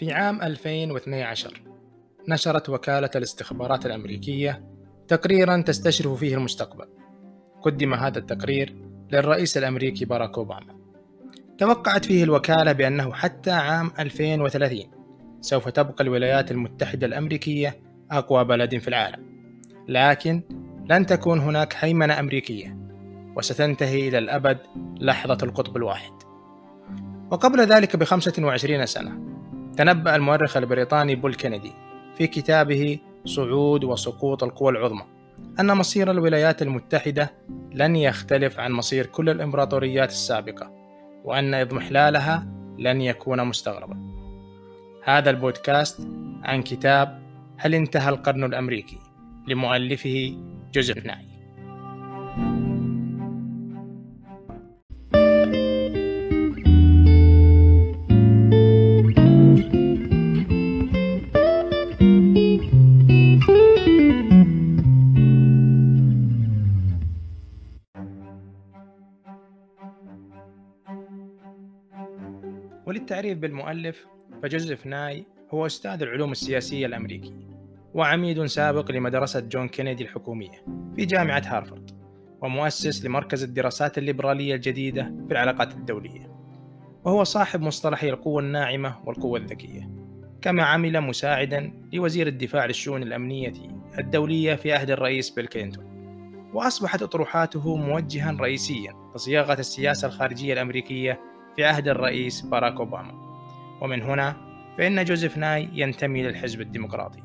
في عام 2012 نشرت وكالة الاستخبارات الأمريكية تقريرا تستشرف فيه المستقبل. قدم هذا التقرير للرئيس الأمريكي باراك أوباما. توقعت فيه الوكالة بأنه حتى عام 2030 سوف تبقى الولايات المتحدة الأمريكية أقوى بلد في العالم. لكن لن تكون هناك هيمنة أمريكية وستنتهي إلى الأبد لحظة القطب الواحد. وقبل ذلك بخمسة وعشرين سنة تنبأ المؤرخ البريطاني بول كينيدي في كتابه صعود وسقوط القوى العظمى أن مصير الولايات المتحدة لن يختلف عن مصير كل الإمبراطوريات السابقة وأن إضمحلالها لن يكون مستغربا. هذا البودكاست عن كتاب هل انتهى القرن الأمريكي لمؤلفه جوزيف ناي. وللتعريف بالمؤلف فجوزيف ناي هو أستاذ العلوم السياسية الأمريكي وعميد سابق لمدرسة جون كينيدي الحكومية في جامعة هارفارد ومؤسس لمركز الدراسات الليبرالية الجديدة في العلاقات الدولية. وهو صاحب مصطلحي القوة الناعمة والقوة الذكية كما عمل مساعدا لوزير الدفاع للشؤون الأمنية الدولية في عهد الرئيس بيل كلينتون. وأصبحت أطروحاته موجها رئيسيا لصياغة السياسة الخارجية الأمريكية في عهد الرئيس باراك أوباما. ومن هنا فإن جوزيف ناي ينتمي للحزب الديمقراطي.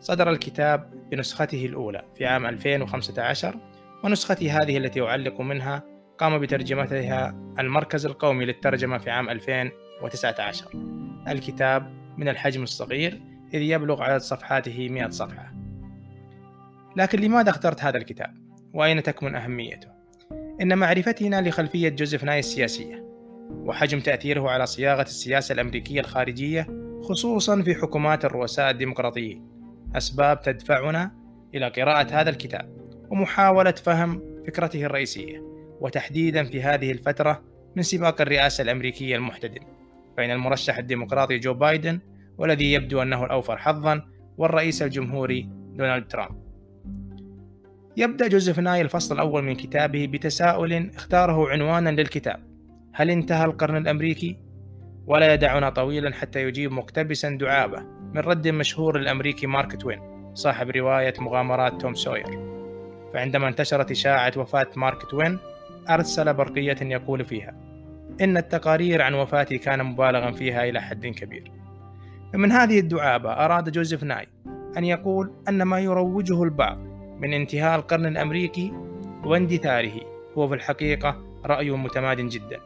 صدر الكتاب بنسخته الأولى في عام 2015 ونسختي هذه التي أعلق منها قام بترجمتها المركز القومي للترجمة في عام 2019 الكتاب من الحجم الصغير إذ يبلغ عدد صفحاته 100 صفحة. لكن لماذا اخترت هذا الكتاب؟ وأين تكمن أهميته؟ إن معرفتنا لخلفية جوزيف ناي السياسية. وحجم تأثيره على صياغة السياسة الأمريكية الخارجية خصوصا في حكومات الرؤساء الديمقراطيين. أسباب تدفعنا إلى قراءة هذا الكتاب ومحاولة فهم فكرته الرئيسية وتحديدا في هذه الفترة من سباق الرئاسة الأمريكية المحتدم. بين المرشح الديمقراطي جو بايدن والذي يبدو أنه الأوفر حظا والرئيس الجمهوري دونالد ترامب. يبدأ جوزيف ناي الفصل الأول من كتابه بتساؤل اختاره عنوانا للكتاب. هل انتهى القرن الأمريكي؟ ولا يدعنا طويلا حتى يجيب مقتبسا دعابة من رد مشهور للأمريكي مارك توين صاحب رواية مغامرات توم سوير. فعندما انتشرت إشاعة وفاة مارك توين أرسل برقية يقول فيها إن التقارير عن وفاتي كان مبالغا فيها إلى حد كبير. فمن هذه الدعابة أراد جوزيف ناي أن يقول أن ما يروجه البعض من انتهاء القرن الأمريكي واندثاره هو في الحقيقة رأي متماد جدا.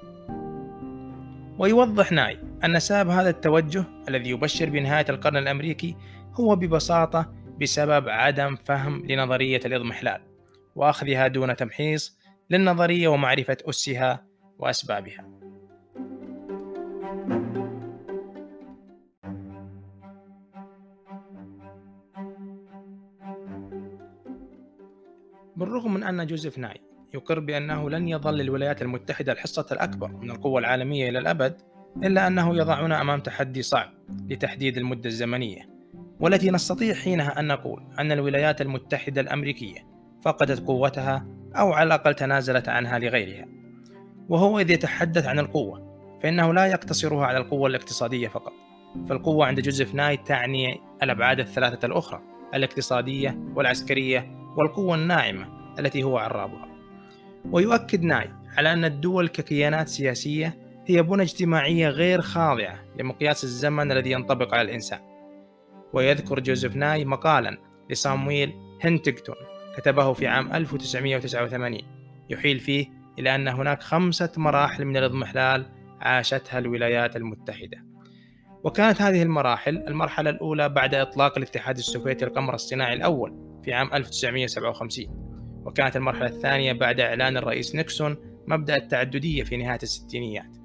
ويوضح ناي أن سبب هذا التوجه الذي يبشر بنهاية القرن الأمريكي هو ببساطة بسبب عدم فهم لنظرية الإضمحلال وأخذها دون تمحيص للنظرية ومعرفة أسها وأسبابها. بالرغم من أن جوزيف ناي يقر بأنه لن يظل للولايات المتحدة الحصة الأكبر من القوة العالمية إلى الأبد إلا أنه يضعنا أمام تحدي صعب لتحديد المدة الزمنية. والتي نستطيع حينها أن نقول أن الولايات المتحدة الأمريكية فقدت قوتها أو على الأقل تنازلت عنها لغيرها. وهو إذ يتحدث عن القوة فإنه لا يقتصرها على القوة الاقتصادية فقط فالقوة عند جوزيف ناي تعني الأبعاد الثلاثة الأخرى الاقتصادية والعسكرية والقوة الناعمة التي هو عرابها. ويؤكد ناي على أن الدول ككيانات سياسية هي بنى اجتماعية غير خاضعة لمقياس الزمن الذي ينطبق على الإنسان. ويذكر جوزيف ناي مقالا لصامويل هنتكتون كتبه في عام 1989 يحيل فيه إلى أن هناك خمسة مراحل من الإضمحلال عاشتها الولايات المتحدة. وكانت هذه المراحل المرحلة الأولى بعد إطلاق الاتحاد السوفيتي القمر الصناعي الأول في عام 1957 وكانت المرحلة الثانية بعد إعلان الرئيس نيكسون مبدأ التعددية في نهاية الستينيات.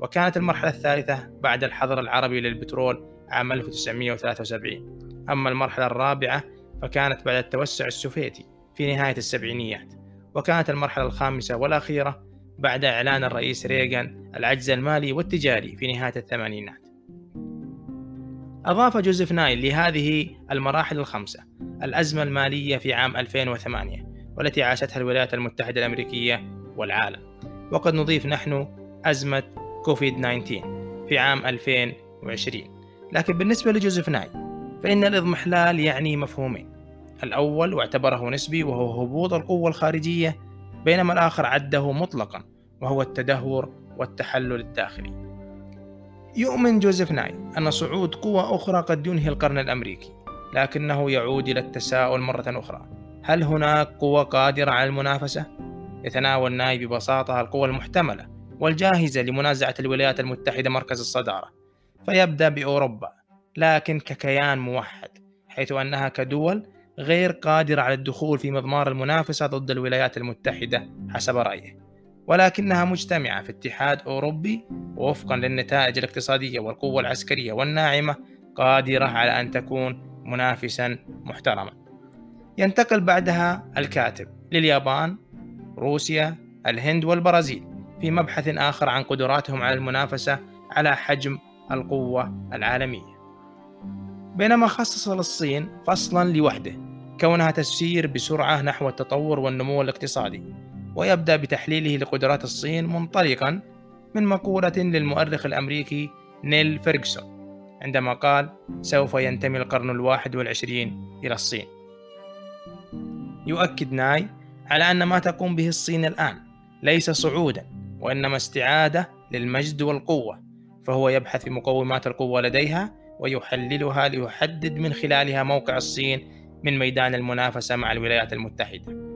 وكانت المرحلة الثالثة بعد الحظر العربي للبترول عام 1973 أما المرحلة الرابعة فكانت بعد التوسع السوفيتي في نهاية السبعينيات. وكانت المرحلة الخامسة والأخيرة بعد إعلان الرئيس ريغان العجز المالي والتجاري في نهاية الثمانينات. أضاف جوزيف نايل لهذه المراحل الخمسة الأزمة المالية في عام 2008 والتي عاشتها الولايات المتحدة الأمريكية والعالم. وقد نضيف نحن أزمة كوفيد 19 في عام 2020 لكن بالنسبة لجوزيف نايل فإن الإضمحلال يعني مفهومين. الأول واعتبره نسبي وهو هبوط القوة الخارجية بينما الآخر عده مطلقا وهو التدهور والتحلل الداخلي. يؤمن جوزيف ناي أن صعود قوة أخرى قد ينهي القرن الأمريكي لكنه يعود إلى التساؤل مرة أخرى. هل هناك قوة قادرة على المنافسة؟ يتناول ناي ببساطة القوة المحتملة والجاهزة لمنازعة الولايات المتحدة مركز الصدارة فيبدأ بأوروبا لكن ككيان موحد حيث أنها كدول غير قادرة على الدخول في مضمار المنافسة ضد الولايات المتحدة حسب رأيه ولكنها مجتمعة في اتحاد أوروبي ووفقا للنتائج الاقتصادية والقوة العسكرية والناعمة قادرة على أن تكون منافسا محترما ينتقل بعدها الكاتب لليابان روسيا الهند والبرازيل في مبحث آخر عن قدراتهم على المنافسة على حجم القوة العالمية. بينما خصص للصين فصلا لوحده كونها تسير بسرعة نحو التطور والنمو الاقتصادي ويبدأ بتحليله لقدرات الصين منطلقا من مقولة للمؤرخ الأمريكي نيل فيرغسون عندما قال سوف ينتمي القرن الواحد والعشرين إلى الصين. يؤكد ناي على أن ما تقوم به الصين الآن ليس صعودا وإنما استعادة للمجد والقوة فهو يبحث في مقومات القوة لديها ويحللها ليحدد من خلالها موقع الصين من ميدان المنافسة مع الولايات المتحدة.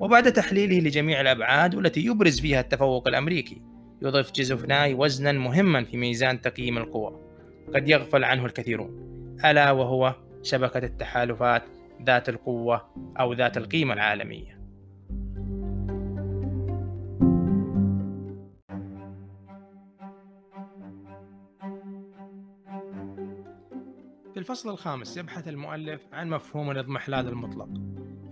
وبعد تحليله لجميع الأبعاد والتي يبرز فيها التفوق الأمريكي يضيف جيزوفناي وزنا مهما في ميزان تقييم القوى. قد يغفل عنه الكثيرون ألا وهو شبكة التحالفات ذات القوة أو ذات القيمة العالمية. في الفصل الخامس يبحث المؤلف عن مفهوم الاضمحلال المطلق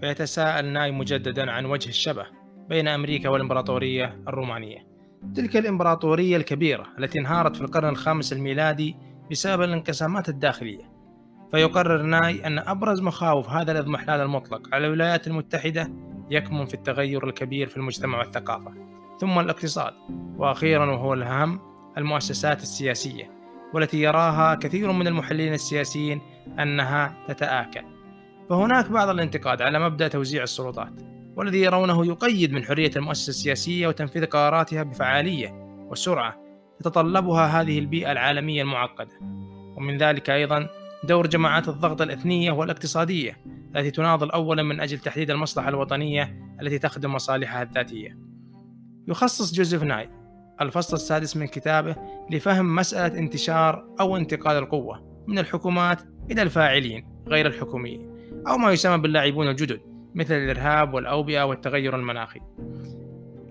فيتساءل ناي مجددا عن وجه الشبه بين أمريكا والإمبراطورية الرومانية. تلك الإمبراطورية الكبيرة التي انهارت في القرن الخامس الميلادي بسبب الانقسامات الداخلية. فيقرر ناي أن أبرز مخاوف هذا الاضمحلال المطلق على الولايات المتحدة يكمن في التغير الكبير في المجتمع والثقافة. ثم الاقتصاد وأخيرا وهو الأهم المؤسسات السياسية والتي يراها كثير من المحللين السياسيين أنها تتآكل. فهناك بعض الانتقاد على مبدأ توزيع السلطات والذي يرونه يقيد من حرية المؤسسة السياسية وتنفيذ قراراتها بفعالية وسرعة تتطلبها هذه البيئة العالمية المعقدة. ومن ذلك أيضا دور جماعات الضغط الإثنية والاقتصادية التي تناضل أولا من أجل تحديد المصلحة الوطنية التي تخدم مصالحها الذاتية. يخصص جوزيف ناي الفصل السادس من كتابه لفهم مسألة انتشار أو انتقال القوة من الحكومات إلى الفاعلين غير الحكوميين أو ما يسمى باللاعبون الجدد مثل الإرهاب والأوبئة والتغير المناخي.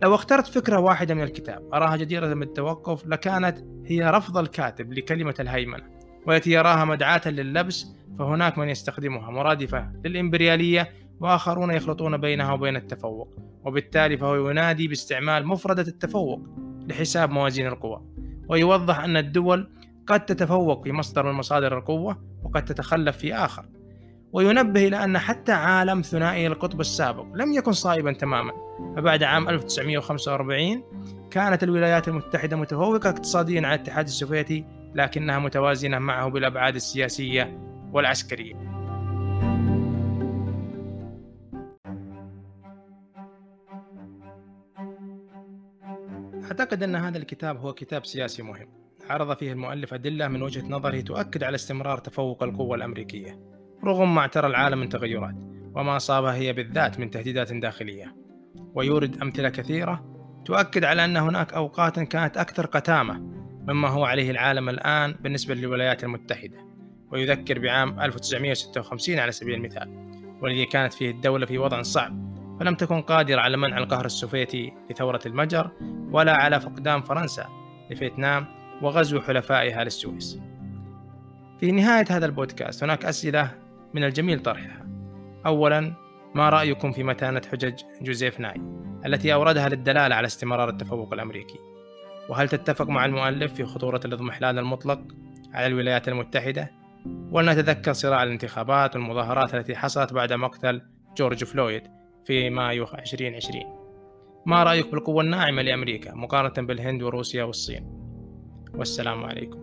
لو اخترت فكرة واحدة من الكتاب أراها جديرة بالتوقف لكانت هي رفض الكاتب لكلمة الهيمنة. والتي يراها مدعاة لللبس فهناك من يستخدمها. مرادفة للإمبريالية وآخرون يخلطون بينها وبين التفوق. وبالتالي فهو ينادي باستعمال مفردة التفوق لحساب موازين القوى. ويوضح أن الدول قد تتفوق في مصدر من مصادر القوة وقد تتخلف في آخر. وينبه إلى أن حتى عالم ثنائي القطب السابق لم يكن صائبا تماما. فبعد عام 1945 كانت الولايات المتحدة متفوقة اقتصاديا على الاتحاد السوفيتي لكنها متوازنة معه بالأبعاد السياسية والعسكرية. أعتقد أن هذا الكتاب هو كتاب سياسي مهم. عرض فيه المؤلف أدلة من وجهة نظره تؤكد على استمرار تفوق القوة الأمريكية رغم ما اعترى العالم من تغيرات وما أصابها هي بالذات من تهديدات داخلية. ويورد أمثلة كثيرة تؤكد على أن هناك أوقات كانت أكثر قتامة مما هو عليه العالم الآن بالنسبة للولايات المتحدة ويذكر بعام 1956 على سبيل المثال والذي كانت فيه الدولة في وضع صعب فلم تكن قادرة على منع القهر السوفيتي لثورة المجر ولا على فقدان فرنسا لفيتنام وغزو حلفائها للسويس. في نهاية هذا البودكاست هناك أسئلة من الجميل طرحها. أولا ما رأيكم في متانة حجج جوزيف ناي التي أوردها للدلالة على استمرار التفوق الأمريكي؟ وهل تتفق مع المؤلف في خطورة الاضمحلال المطلق على الولايات المتحدة؟ ولنتذكر صراع الانتخابات والمظاهرات التي حصلت بعد مقتل جورج فلويد في مايو 2020 ما رأيك بالقوة الناعمة لأمريكا مقارنة بالهند وروسيا والصين؟ والسلام عليكم.